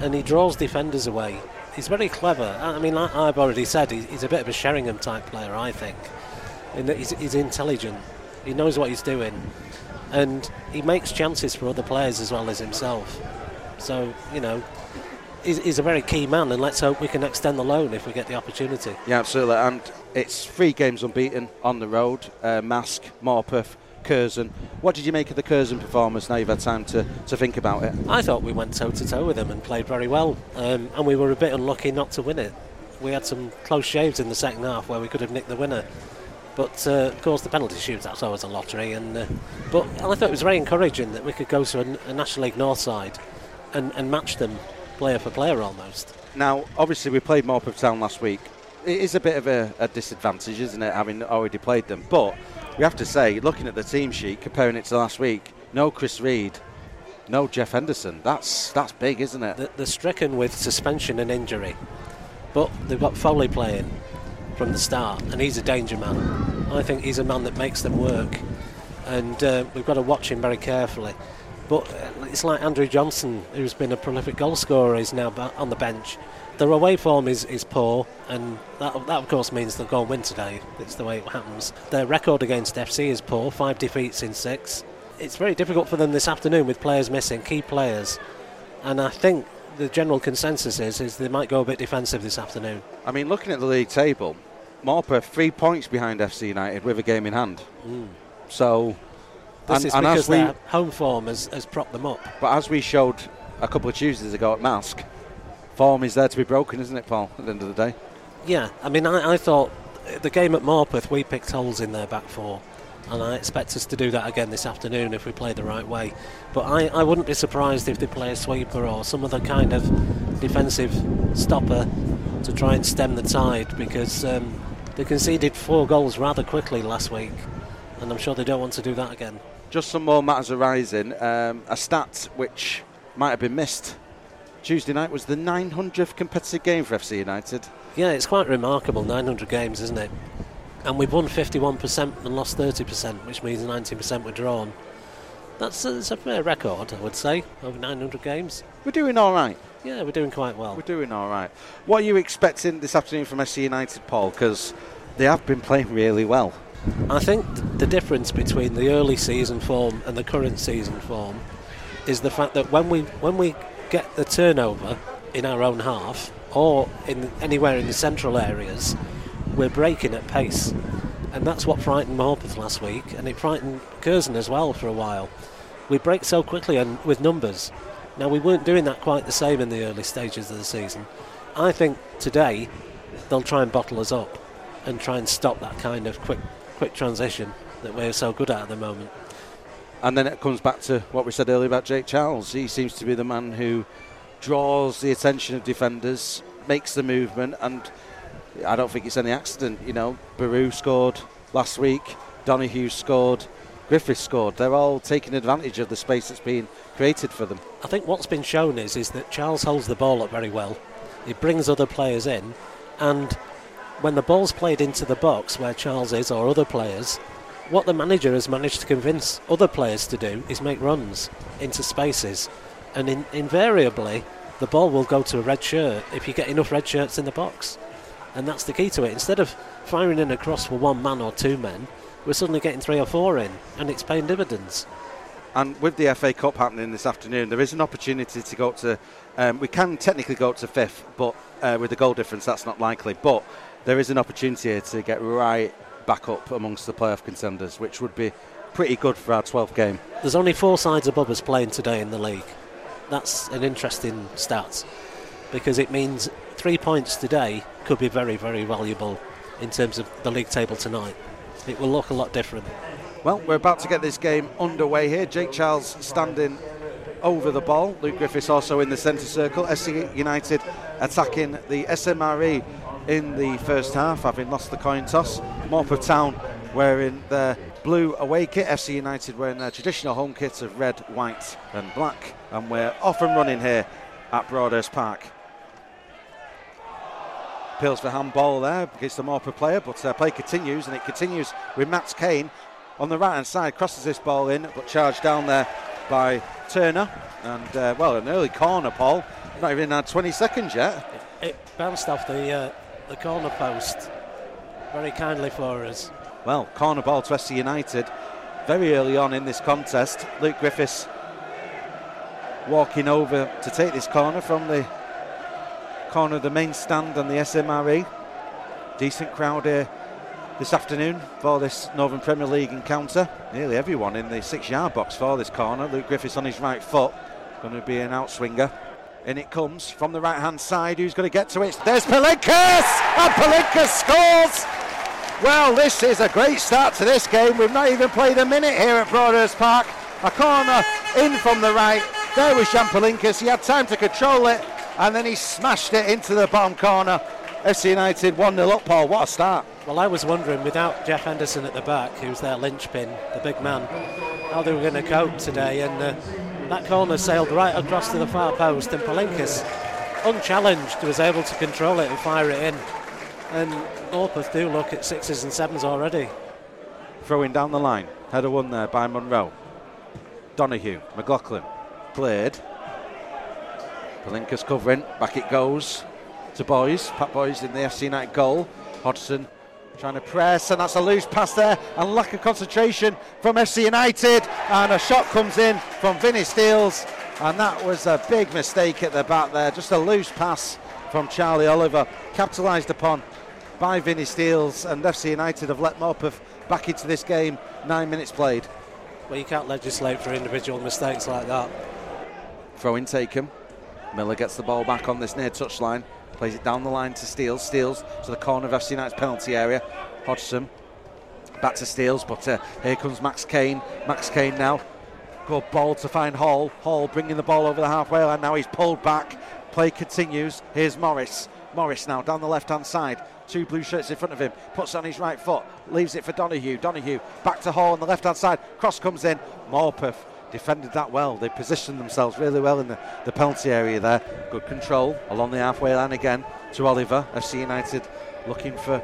E: and he draws defenders away. He's very clever. I mean, like I've already said, he's a bit of a Sheringham type player, I think. In that he's, he's intelligent, he knows what he's doing, and he makes chances for other players as well as himself. So, you know, he's, a very key man, and let's hope we can extend the loan if we get the opportunity.
C: Yeah, absolutely. And it's three games unbeaten on the road uh, Marske, Morpeth, Curzon. What did you make of the Curzon performance now you've had time to, to think about it?
E: I thought we went toe to toe with them and played very well, um, and we were a bit unlucky not to win it. We had some close shaves in the second half where we could have nicked the winner. But uh, of course, the penalty shootout's always a lottery. And uh, but I thought it was very encouraging that we could go to a, a National League North side and, and match them player for player almost.
C: Now, obviously, we played Morpeth Town last week. It is a bit of a, a, disadvantage, isn't it, having already played them? But we have to say, looking at the team sheet, comparing it to last week, no Chris Reed, no Jeff Henderson. That's that's big, isn't it?
E: They're stricken with suspension and injury, but they've got Foley playing from the start, and he's a danger man. I think he's a man that makes them work, and uh, we've got to watch him very carefully. But uh, it's like Andrew Johnson, who's been a prolific goal scorer, is now on the bench. Their away form is, is poor, and that, that of course means they'll go and win today. It's the way it happens. Their record against FC is poor, five defeats in six. It's very difficult for them this afternoon with players missing, key players. And I think the general consensus is is they might go a bit defensive this afternoon.
C: I mean, looking at the league table, Morpeth three points behind FC United with a game in hand.
E: Mm.
C: So,
E: this and, is and because their home form has, has propped them up.
C: But as we showed a couple of Tuesdays ago at Marske, form is there to be broken, isn't it, Paul? At the end of the day.
E: Yeah, I mean, I, I thought the game at Morpeth we picked holes in their back four. And I expect us to do that again this afternoon if we play the right way. But I, I wouldn't be surprised if they play a sweeper or some other kind of defensive stopper to try and stem the tide because um, they conceded four goals rather quickly last week, and I'm sure they don't want to do that again.
C: Just some more matters arising. Um, a stat which might have been missed. Tuesday night was the 900th competitive game for FC United.
E: Yeah, it's quite remarkable, 900 games, isn't it? And we've won 51% and lost 30%, which means 90% were drawn. That's uh, a, that's a fair record, I would say, over 900 games.
C: We're doing all right.
E: Yeah, we're doing quite well.
C: We're doing all right. What are you expecting this afternoon from FC United, Paul? Because they have been playing really well.
E: I think the difference between the early season form and the current season form is the fact that when we when we get the turnover in our own half or in anywhere in the central areas, we're breaking at pace, and that's what frightened Morpeth last week, and it frightened Curzon as well for a while. We break so quickly and with numbers, now, we weren't doing that quite the same in the early stages of the season. I think today they'll try and bottle us up and try and stop that kind of quick, quick transition that we're so good at at the moment.
C: And then it comes back to what we said earlier about Jake Charles. He seems to be the man who draws the attention of defenders, makes the movement, and I don't think it's any accident. You know, Baru scored last week, Donahue scored, Griffith scored. They're all taking advantage of the space that's been created for them.
E: I think what's been shown is is that Charles holds the ball up very well. He brings other players in, and when the ball's played into the box where Charles is or other players, what the manager has managed to convince other players to do is make runs into spaces, and in, invariably the ball will go to a red shirt if you get enough red shirts in the box, and that's the key to it. Instead of firing in across for one man or two men, we're suddenly getting three or four in, and it's paying dividends.
C: And with the FA Cup happening this afternoon, there is an opportunity to go to. Um, we can technically go to fifth, but uh, with the goal difference, that's not likely. But there is an opportunity here to get right back up amongst the playoff contenders, which would be pretty good for our 12th game.
E: There's only four sides above us playing today in the league. That's an interesting stat because it means three points today could be very, very valuable in terms of the league table tonight it will look a lot different.
C: Well, we're about to get this game underway here. Jake Charles standing over the ball. Luke Griffiths also in the centre circle. FC United attacking the SMRE in the first half, having lost the coin toss. Morpeth Town wearing their blue away kit. FC United wearing their traditional home kit of red, white, and black. And we're off and running here at Broadhurst Park. Appeals for handball there against the Morpeth player, but uh, play continues, and it continues with Max Kane on the right hand side. Crosses this ball in, but charged down there by Turner. And, uh, well, an early corner, Paul. Not even had 20 seconds yet.
E: It bounced off the uh, the corner post very kindly for us.
C: Well, corner ball to FC United very early on in this contest. Luke Griffiths walking over to take this corner from the corner of the main stand and the SMRE. Decent crowd here this afternoon for this Northern Premier League encounter. Nearly everyone in the six yard box for this corner. Luke Griffiths on his right foot, going to be an outswinger. In it comes from the right hand side. Who's going to get to it? There's Palinkas! And Palinkas scores! Well, this is a great start to this game. We've not even played a minute here at Broadhurst Park. A corner in from the right. There was Jan Palinkas. He had time to control it and then he smashed it into the bottom corner. FC United 1 0 up, Paul. What a start.
E: Well, I was wondering, without Jeff Henderson at the back, who's their linchpin, the big man, how they were going to cope today. And uh, that corner sailed right across to the far post, and Palinkas, unchallenged, was able to control it and fire it in. And Morpeth do look at sixes and sevens already.
C: Throwing down the line. Header one there by Monroe. Donahue, McLaughlin, cleared. Palinkas covering, back it goes to Boys. Pat Boys in the FC United goal. Hodgson trying to press, and that's a loose pass there, and lack of concentration from FC United. And a shot comes in from Vinny Steels, and that was a big mistake at the back there. Just a loose pass from Charlie Oliver, capitalised upon by Vinny Steels, and FC United have let Morpeth back into this game. Nine minutes played.
E: Well, you can't legislate for individual mistakes like that.
C: Throw in taken. Miller gets the ball back on this near touchline, plays it down the line to Steels. Steels to the corner of FC United's penalty area. Hodgson back to Steels, but uh, here comes Max Kane. Max Kane now. Good ball to find Hall. Hall bringing the ball over the halfway line. Now he's pulled back. Play continues. Here's Morris. Morris now down the left hand side. Two blue shirts in front of him. Puts on his right foot. Leaves it for Donahue. Donahue back to Hall on the left hand side. Cross comes in. Morpeth defended that well. They positioned themselves really well in the, the penalty area there. Good control along the halfway line again to Oliver. FC United looking for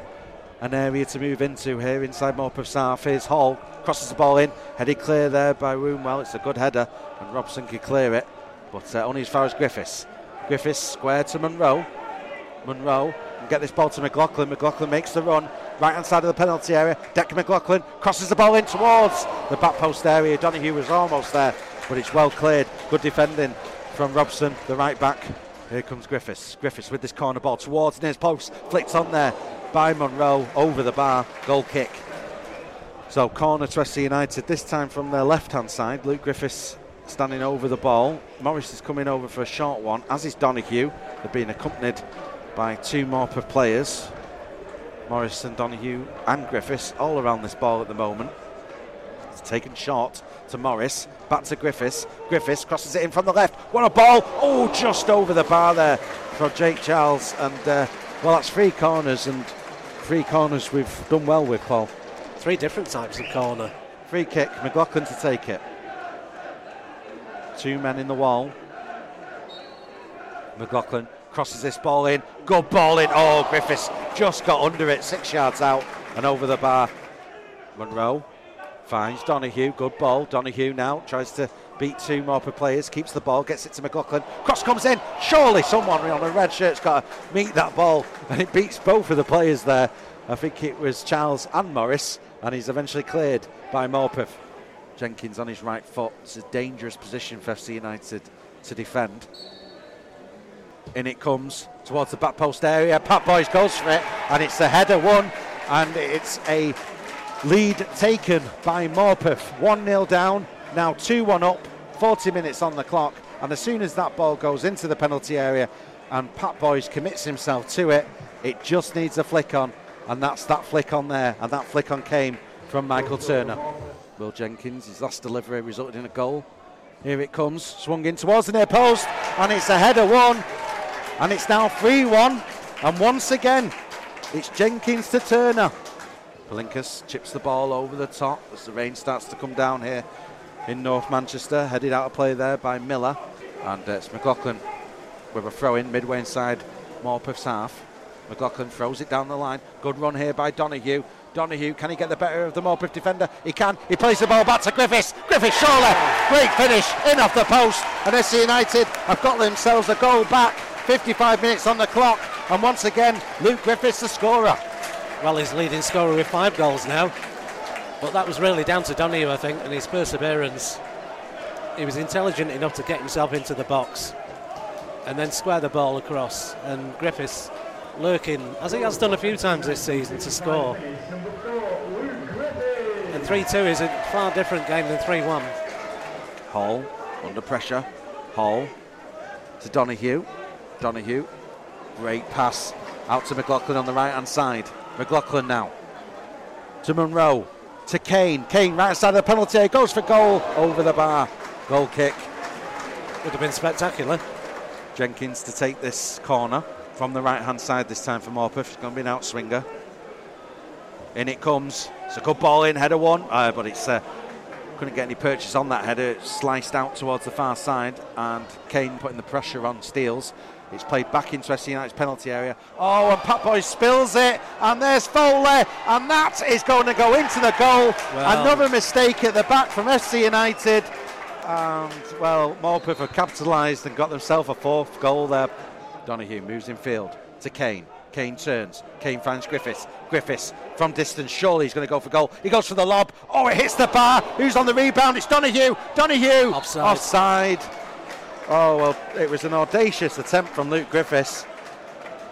C: an area to move into here inside Morpeth's half. Here's Hall, crosses the ball in, headed clear there by Wombwell. It's a good header, and Robson can clear it, but uh, only as far as Griffiths. Griffiths square to Monroe. Monroe can get this ball to McLaughlin. McLaughlin makes the run, right hand side of the penalty area. Dec McLaughlin crosses the ball in towards the back post area. Donahue was almost there, but it's well cleared. Good defending from Robson, the right back. Here comes Griffiths. Griffiths with this corner ball towards near post, flicked on there by Monroe over the bar. Goal kick. So corner to FC United, this time from their left hand side. Luke Griffiths standing over the ball. Morris is coming over for a short one, as is Donahue. They're being accompanied by two Morpeth players. Morris and Donahue and Griffiths all around this ball at the moment. It's taken short to Morris, back to Griffiths. Griffiths crosses it in from the left. What a ball! Oh, just over the bar there for Jake Charles. And uh, well, that's three corners, and three corners we've done well with, Paul.
E: Three different types of corner.
C: Free kick, McLaughlin to take it. Two men in the wall. McLaughlin crosses this ball in. Good ball in. Oh, Griffiths just got under it, six yards out and over the bar. Monroe finds Donahue. Good ball. Donahue now tries to beat two more players. Keeps the ball, gets it to McLaughlin. Cross comes in. Surely someone on a red shirt's got to meet that ball, and it beats both of the players there. I think it was Charles and Morris, and he's eventually cleared by Morpeth. Jenkins on his right foot. It's a dangerous position for FC United to defend. In it comes towards the back post area. Pat Boys goes for it, and it's a header one, and it's a lead taken by Morpeth. 1 0 down, now 2 1 up, 40 minutes on the clock. And as soon as that ball goes into the penalty area and Pat Boys commits himself to it, it just needs a flick on, and that's that flick on there, and that flick on came from Michael Turner. Will Jenkins, his last delivery resulted in a goal. Here it comes, swung in towards the near post, and it's a header one, and it's now 3 1. And once again, it's Jenkins to Turner. Palinkas chips the ball over the top as the rain starts to come down here in North Manchester. Headed out of play there by Miller. And uh, it's McLaughlin with a throw in midway inside Morpeth's half. McLaughlin throws it down the line. Good run here by Donahue. Donahue, can he get the better of the Morpeth defender? He can. He plays the ball back to Griffiths. Griffiths, surely. Great finish in off the post. And FC United have got themselves a goal back. 55 minutes on the clock. And once again, Luke Griffiths the scorer.
E: Well, he's leading scorer with five goals now. But that was really down to Donahue, I think, and his perseverance. He was intelligent enough to get himself into the box and then square the ball across. And Griffiths lurking, as he has done a few times this season, to score. And 3 2 is a far different game than 3 1.
C: Hall under pressure. Hall to Donahue. Donahue, great pass out to McLaughlin on the right hand side. McLaughlin now to Monroe to Kane. Kane right side of the penalty area goes for goal over the bar. Goal kick.
E: Would have been spectacular.
C: Jenkins to take this corner from the right hand side this time for Morpeth. It's going to be an outswinger. In it comes. It's a good ball in, header one, uh, but it's uh, couldn't get any purchase on that header. It's sliced out towards the far side, and Kane putting the pressure on Steels. It's played back into FC United's penalty area. Oh, and Pat Boy spills it, and there's Foley, and that is going to go into the goal.
E: Well.
C: Another mistake at the back from FC United. And, well, Morpeth have capitalised and got themselves a fourth goal there. Donahue moves in field to Kane. Kane turns. Kane finds Griffiths. Griffiths from distance. Surely he's going to go for goal. He goes for the lob. Oh, it hits the bar. Who's on the rebound? It's Donahue. Donahue.
E: Offside.
C: Offside. Oh, well, it was an audacious attempt from Luke Griffiths.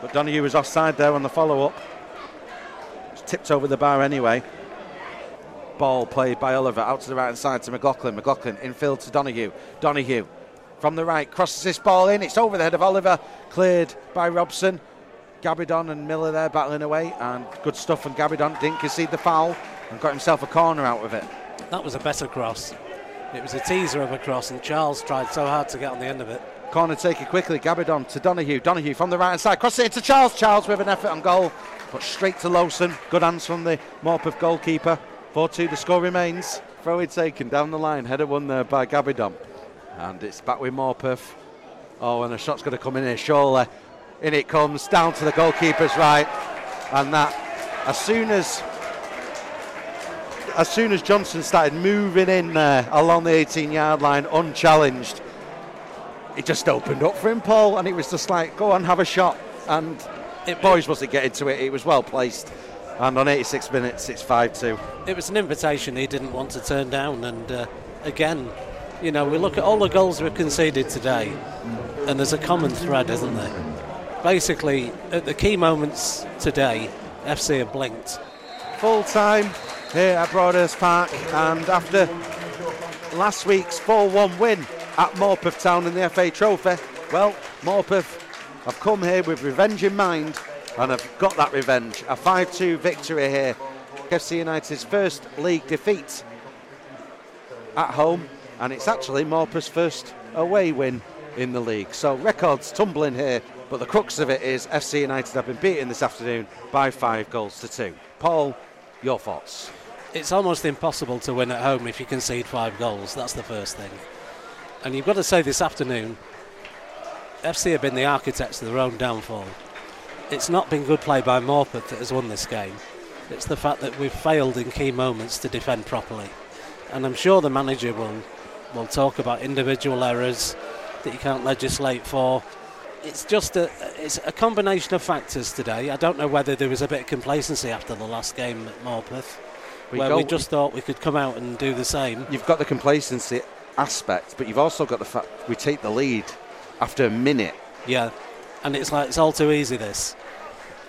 C: But Donahue was offside there on the follow up. It's tipped over the bar anyway. Ball played by Oliver out to the right hand side to McLaughlin. McLaughlin infield to Donahue. Donahue from the right crosses this ball in. It's over the head of Oliver. Cleared by Robson. Gabidon and Miller there battling away. And good stuff from Gabidon. Didn't concede the foul and got himself a corner out of it.
E: That was a better cross. It was a teaser of a cross, and Charles tried so hard to get on the end of it.
C: Corner taken quickly. Gabidon to Donahue. Donahue from the right hand side. Cross it into Charles. Charles with an effort on goal. But straight to Lowson. Good hands from the Morpeth goalkeeper. 4 2. The score remains. Throw it taken down the line. Header won there by Gabidon. And it's back with Morpeth. Oh, and a shot's going to come in here. Surely. In it comes. Down to the goalkeeper's right. And that, as soon as as soon as Johnson started moving in there along the 18 yard line unchallenged, it just opened up for him, Paul, and it was just like, go on, have a shot. And
E: It-
C: Boys wasn't getting to it, it was well placed. And on 86 minutes, it's 5 2.
E: It was an invitation he didn't want to turn down, and uh, again, you know, we look at all the goals we've conceded today, and there's a common thread, isn't there? Basically, at the key moments today, FC have blinked.
C: Full time here at Broadhurst Park, and after last week's 4 1 win at Morpeth Town in the FA Trophy, well, Morpeth have come here with revenge in mind and have got that revenge. A 5 2 victory here. FC United's first league defeat at home, and it's actually Morpeth's first away win in the league. So records tumbling here, but the crux of it is FC United have been beaten this afternoon by five goals to two. Paul, your thoughts?
E: It's almost impossible to win at home if you concede five goals. That's the first thing. And you've got to say this afternoon, FC have been the architects of their own downfall. It's not been good play by Morpeth that has won this game. It's the fact that we've failed in key moments to defend properly. And I'm sure the manager will, will talk about individual errors that you can't legislate for. It's just a, it's a combination of factors today. I don't know whether there was a bit of complacency after the last game at Morpeth
C: We
E: where we just thought we could come out and do the same.
C: You've got the complacency aspect, but you've also got the fact we take the lead after a minute.
E: Yeah, and it's like it's all too easy. This,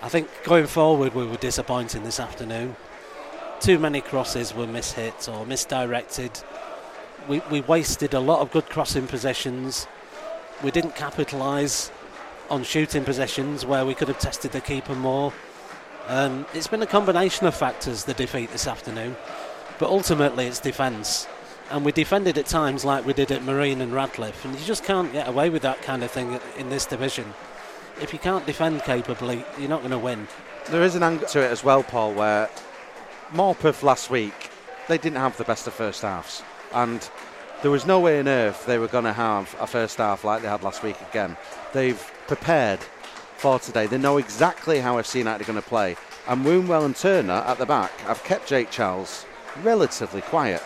E: I think, going forward, we were disappointing this afternoon. Too many crosses were mishit or misdirected. We we wasted a lot of good crossing possessions. We didn't capitalise on shooting possessions where we could have tested the keeper more. Um, it's been a combination of factors the defeat this afternoon. But ultimately, it's defence. And we defended at times like we did at Marine and Radcliffe, and you just can't get away with that kind of thing in this division. If you can't defend capably, you're not going to win.
C: There is an angle to it as well, Paul, where Morpeth last week, they didn't have the best of first halves. And there was no way on earth they were going to have a first half like they had last week again. They've prepared for today. They know exactly how FC United are going to play. And Wombwell and Turner at the back have kept Jake Charles relatively quiet.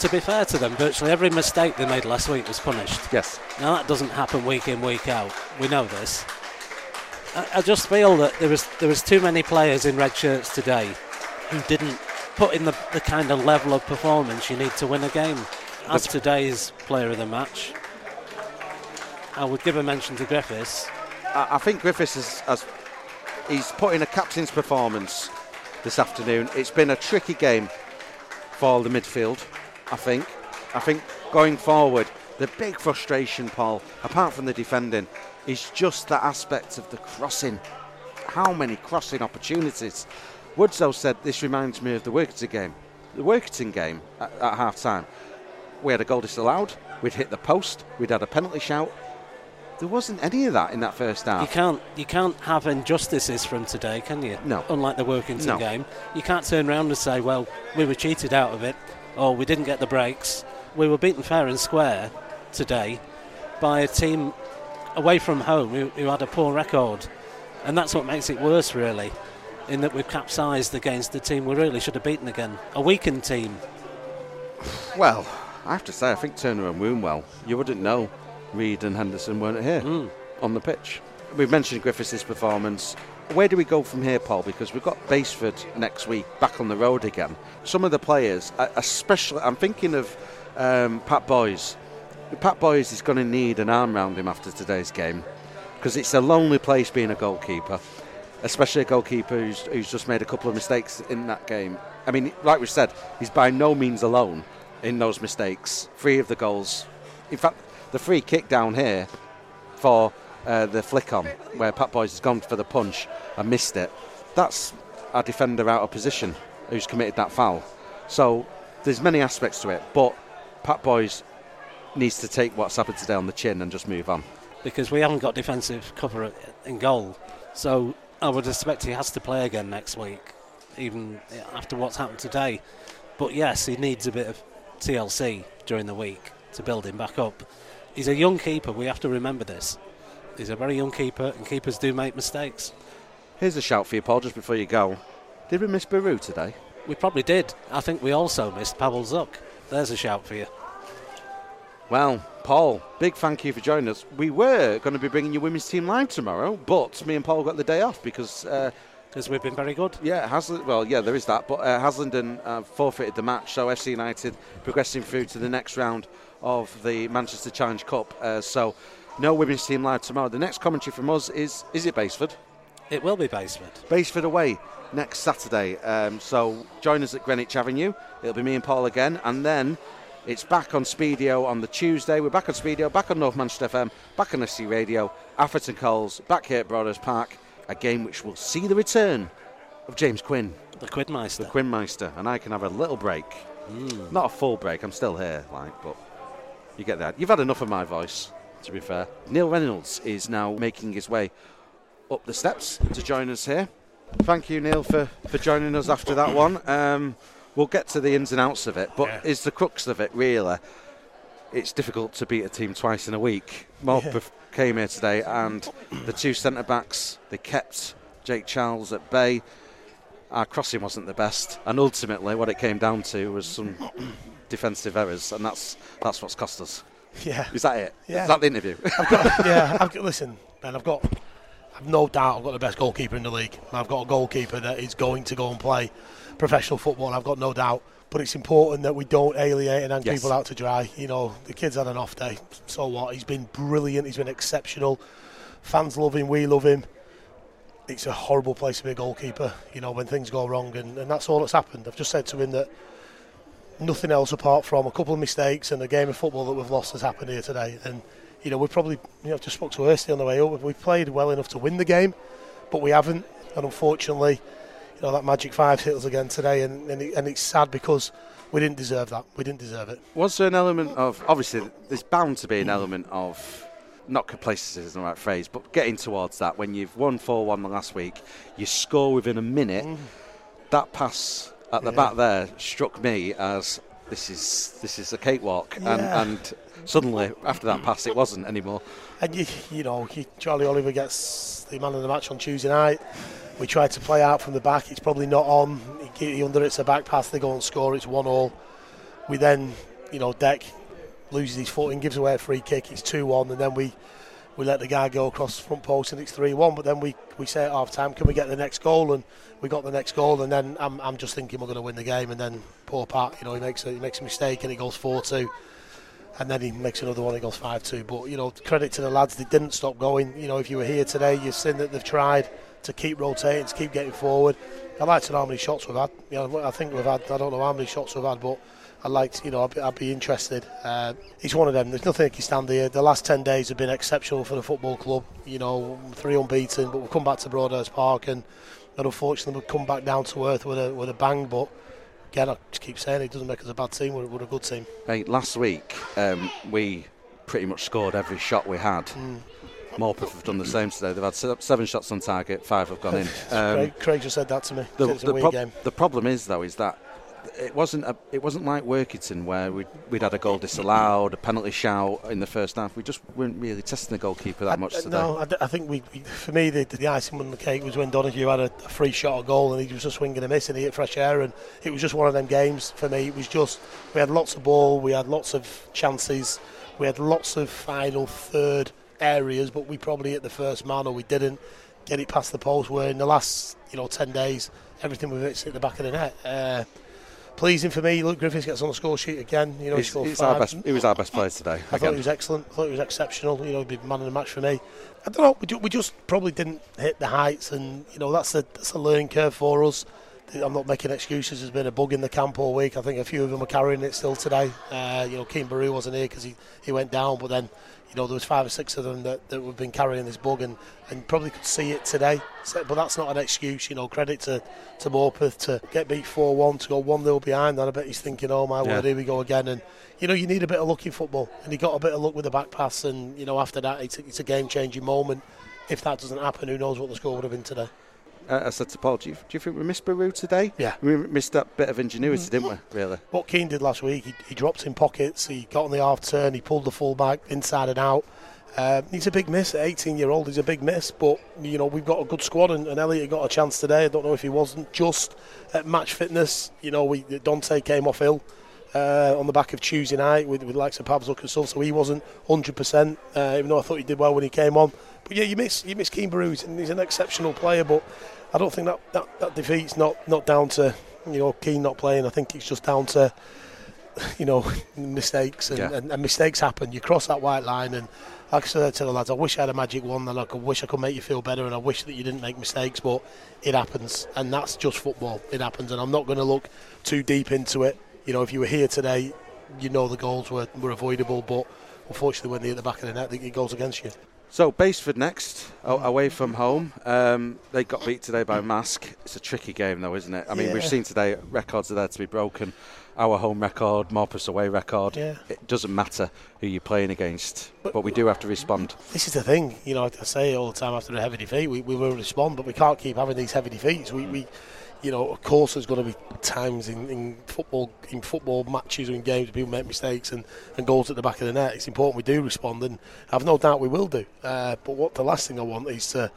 E: To be fair to them, virtually every mistake they made last week was punished.
C: Yes.
E: Now that doesn't happen week in, week out. We know this. I, I just feel that there was there was too many players in red shirts today who didn't put in the, the kind of level of performance you need to win a game. As today's player of the match, I would give a mention to Griffiths.
C: I, I think Griffiths has, has he's put in a captain's performance this afternoon. It's been a tricky game for the midfield, I think. I think going forward, the big frustration, Paul, apart from the defending, is just that aspect of the crossing. How many crossing opportunities? Woodsoe said this reminds me of the Workington game. The Workington game at, at half time, we had a goal disallowed, we'd hit the post, we'd had a penalty shout. There wasn't any of that in that first half.
E: You can't you can't have injustices from today, can you?
C: No.
E: Unlike the Workington
C: No.
E: game, you can't turn around and say, "Well, we were cheated out of it," or "We didn't get the breaks." We were beaten fair and square today by a team away from home who, who had a poor record, and that's what makes it worse, really. In that we've capsized against the team we really should have beaten again, a weakened team.
C: Well, I have to say, I think Turner and Wombwell, you wouldn't know Reed and Henderson weren't here on the pitch. We've mentioned Griffiths' performance. Where do we go from here, Paul? Because we've got Basford next week back on the road again. Some of the players, especially, I'm thinking of um, Pat Boys. Pat Boys is going to need an arm round him after today's game because it's a lonely place being a goalkeeper, especially a goalkeeper who's, who's just made a couple of mistakes in that game. I mean, like we said, he's by no means alone in those mistakes. Three of the goals, in fact, the free kick down here for uh, the flick on, where Pat Boys has gone for the punch and missed it. That's a defender out of position who's committed that foul. So there's many aspects to it, but Pat Boys needs to take what's happened today on the chin and just move on.
E: because we haven't got defensive cover in goal. So I would expect he has to play again next week, even after what's happened today. But yes, he needs a bit of TLC during the week to build him back up. He's a young keeper, we have to remember this. He's a very young keeper, and keepers do make mistakes.
C: Here's a shout for you, Paul, just before you go. Did we miss Baru today?
E: We probably did. I think we also missed Pavel Zuck. There's a shout for you.
C: Well, Paul, big thank you for joining us. We were going to be bringing you women's team live tomorrow, but me and Paul got the day off because, uh,
E: Because we've been very good.
C: yeah, Hasland. Well, yeah, there is that, but uh, Haslingden uh, forfeited the match, so FC United progressing through to the next round of the Manchester Challenge Cup. Uh, so, no women's team live tomorrow. The next commentary from us is is it Basford?
E: It will be Basement.
C: Basford away next Saturday. Um, so join us at Greenwich Avenue. It'll be me and Paul again, and then it's back on Speedio on the Tuesday. We're back on Speedio, back on North Manchester FM, back on FC Radio, Atherton Coles, back here at Broadhurst Park. A game which will see the return of James Quinn,
E: The Quidmeister.
C: the Quinnmeister, and I can have a little break. Not a full break. I'm still here, like, but you get that. You've had enough of my voice, to be fair. Neil Reynolds is now making his way up the steps to join us here. Thank you, Neil, for, for joining us after that one. Um, we'll get to the ins and outs of it, but
F: Yeah.
C: is the crux of it really? It's difficult to beat a team twice in a week. Morpeth came here today, and the two centre backs they kept Jake Charles at bay. Our crossing wasn't the best, and ultimately, what it came down to was some defensive errors, and that's that's what's cost us.
F: Yeah.
C: Is that it?
F: Yeah.
C: Is that the interview?
F: yeah, I've got, listen, Ben, I've got, I've no doubt I've got the best goalkeeper in the league. I've got a goalkeeper that is going to go and play professional football. I've got no doubt. But it's important that we don't alienate and hang
C: Yes.
F: people out to dry. You know, the kid's had an off day. So what? He's been brilliant. He's been exceptional. Fans love him. We love him. It's a horrible place to be a goalkeeper. You know, when things go wrong, and, and that's all that's happened. I've just said to him that nothing else apart from a couple of mistakes and a game of football that we've lost has happened here today. And you know, we probably you know just spoke to Kirsty on the way up. We played well enough to win the game, but we haven't. And unfortunately, you know that magic five hit us again today, and and, it, and it's sad because we didn't deserve that. We didn't deserve it.
C: Was there an element of obviously there's bound to be an element of not complacency is the right phrase, but getting towards that when you've won four one the last week, you score within a minute. Mm. That pass at the
F: Yeah.
C: back there struck me as this is this is a cakewalk,
F: Yeah.
C: and, and suddenly after that pass it wasn't anymore.
F: And you, you know, Charlie Oliver gets the man of the match on Tuesday night. We tried to play out from the back. It's probably not on. He, he under it's a back pass. They go and score. It's one all. We then, you know, Dec loses his footing, gives away a free kick. It's two one, and then we we let the guy go across the front post, and it's three one. But then we, we say at half time, can we get the next goal? And we got the next goal, and then I'm, I'm just thinking we're going to win the game. And then poor Pat, you know, he makes a, he makes a mistake, and it goes four two and then he makes another one. It goes five two. But you know, credit to the lads; they didn't stop going. You know, if you were here today, you've seen that they've tried to keep rotating, to keep getting forward. I'd like to know how many shots we've had. You know, I think we've had. I don't know how many shots we've had, but I'd like to. You know, I'd be, I'd be interested. Uh, it's one of them. There's nothing that can stand here. The last ten days have been exceptional for the football club. You know, three unbeaten, but we've come back to Broadhurst Park and. And unfortunately, we've come back down to earth with a with a bang. But again, I just keep saying it doesn't make us a bad team. We're, we're a good team.
C: Hey, last week um, we pretty much scored every shot we had.
F: Hmm.
C: Morpeth have done the same today. They've had seven shots on target, five have gone in. Um,
F: Craig, Craig just said that to me.
C: the, the
F: weird
C: prob-
F: game.
C: the problem is though is that it wasn't a, it wasn't like Workington where we'd, we'd had a goal disallowed, a penalty shout in the first half. We just weren't really testing the goalkeeper that
F: I-
C: much
F: I-
C: today.
F: No, I, I think we, we- for me, the, the icing on the cake was when Donahue had a, a free shot a goal and he was just swinging a miss and he hit fresh air. And it was just one of them games for me. It was just, we had lots of ball, we had lots of chances, we had lots of final third areas, but we probably hit the first man or we didn't get it past the post. Where in the last, you know, 10 days, everything we've hit at the back of the net. Uh, pleasing for me. Luke Griffiths gets on the score sheet again. You know, he
C: our best. He was our best player today.
F: I thought he was excellent. I thought he was exceptional. You know, he'd be man of the match for me. I don't know. We, ju- we just probably didn't hit the heights, and you know that's a that's a learning curve for us. I'm not making excuses. There's been a bug in the camp all week. I think a few of them are carrying it still today. Uh, you know, Keane Baru wasn't here because he, he went down, but then you know there was five or six of them that, that have been carrying this bug and, and probably could see it today. So, but that's not an excuse. You know, credit to to Morpeth to get beat 4-1 to go one 0 behind. And I bet he's thinking, oh my
C: Yeah.
F: word, here we go again. And you know, you need a bit of luck in football, and he got a bit of luck with the back pass. And you know, after that, it's it's a game changing moment. If that doesn't happen, who knows what the score would have been today?
C: Uh, I said to Paul, do you, do you think we missed Baru today?
F: Yeah.
C: We missed that bit of ingenuity, didn't we? Really?
F: what Keane did last week, he, he dropped in pockets, he got on the half turn, he pulled the full back inside and out. Um, he's a big miss 18 year old. He's a big miss, but you know we've got a good squad, and, and Elliot got a chance today. I don't know if he wasn't just at match fitness. You know, we Dante came off ill uh, on the back of Tuesday night with with likes of Pablo and stuff, so he wasn't 100. percent uh, Even though I thought he did well when he came on, but yeah, you miss you miss Keane Baru, and he's an exceptional player, but I don't think that, that, that defeat's not not down to you know Keane not playing. I think it's just down to you know, mistakes and,
C: Yeah.
F: and, and mistakes happen. You cross that white line, and like I said to the lads, I wish I had a magic wand, and I could wish I could make you feel better, and I wish that you didn't make mistakes, but it happens, and that's just football. It happens, and I'm not going to look too deep into it. You know, if you were here today, you know the goals were, were avoidable, but unfortunately, when they're at the back of the net, it goes against you.
C: So Basford next, away from home. Um, they got beat today by Marske. It's a tricky game, though, isn't it? I mean, we've seen today records are there to be broken. Our home record, Morpeth's away record.
F: Yeah.
C: It doesn't matter who you're playing against, but, we do have to respond.
F: This is the thing, you know. I say all the time after a heavy defeat, we, we will respond, but we can't keep having these heavy defeats. We, we you know, of course, there's going to be times in, in football, in football matches or in games, where people make mistakes and, and goals at the back of the net. It's important we do respond, and I've no doubt we will do. Uh, but what the last thing I want is to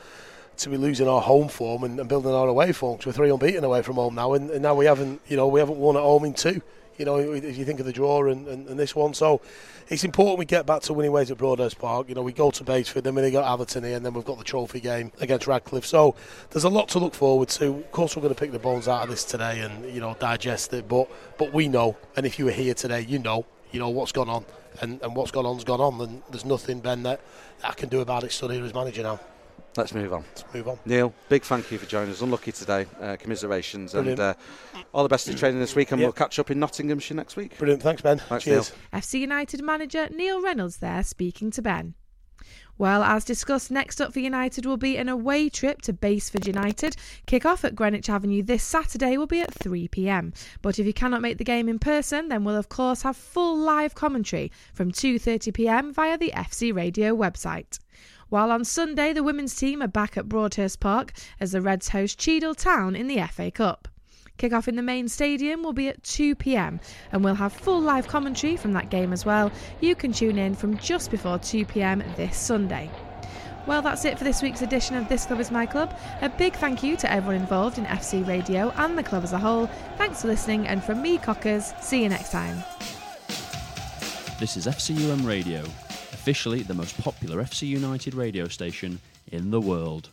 F: to be losing our home form and, and building our away form. 'cause we're three unbeaten away from home now, and, and now we haven't, you know, we haven't won at home in two. You know, if you think of the draw and, and, and this one, so it's important we get back to winning ways at Broadhurst Park. You know, we go to Basford, then we got Atherton here, and then we've got the trophy game against Radcliffe. So there's a lot to look forward to. Of course, we're going to pick the bones out of this today and you know digest it, but but we know, and if you were here today, you know, you know what's gone on, and, and what's gone on's gone on, and there's nothing Ben that I can do about it. Stood here as manager now.
C: Let's move on.
F: Let's move on.
C: Neil, big thank you for joining us. Unlucky today. Uh, commiserations.
F: Brilliant.
C: And uh, all the best in training this week, and
F: Yep.
C: we'll catch up in Nottinghamshire next week.
F: Brilliant. Thanks, Ben.
C: Thanks,
F: Cheers.
C: Neil.
B: FC United manager Neil Reynolds there speaking to Ben. Well, as discussed, next up for United will be an away trip to Basford United. Kick-off at Greenwich Avenue this Saturday will be at 3pm. But if you cannot make the game in person, then we'll of course have full live commentary from 2.30pm via the FC Radio website. While on Sunday, the women's team are back at Broadhurst Park as the Reds host Cheadle Town in the FA Cup. Kick-off in the main stadium will be at 2pm and we'll have full live commentary from that game as well. You can tune in from just before 2pm this Sunday. Well, that's it for this week's edition of This Club is My Club. A big thank you to everyone involved in FC Radio and the club as a whole. Thanks for listening, and from me, Cockers, see you next time.
G: This is FCUM Radio, officially the most popular FC United radio station in the world.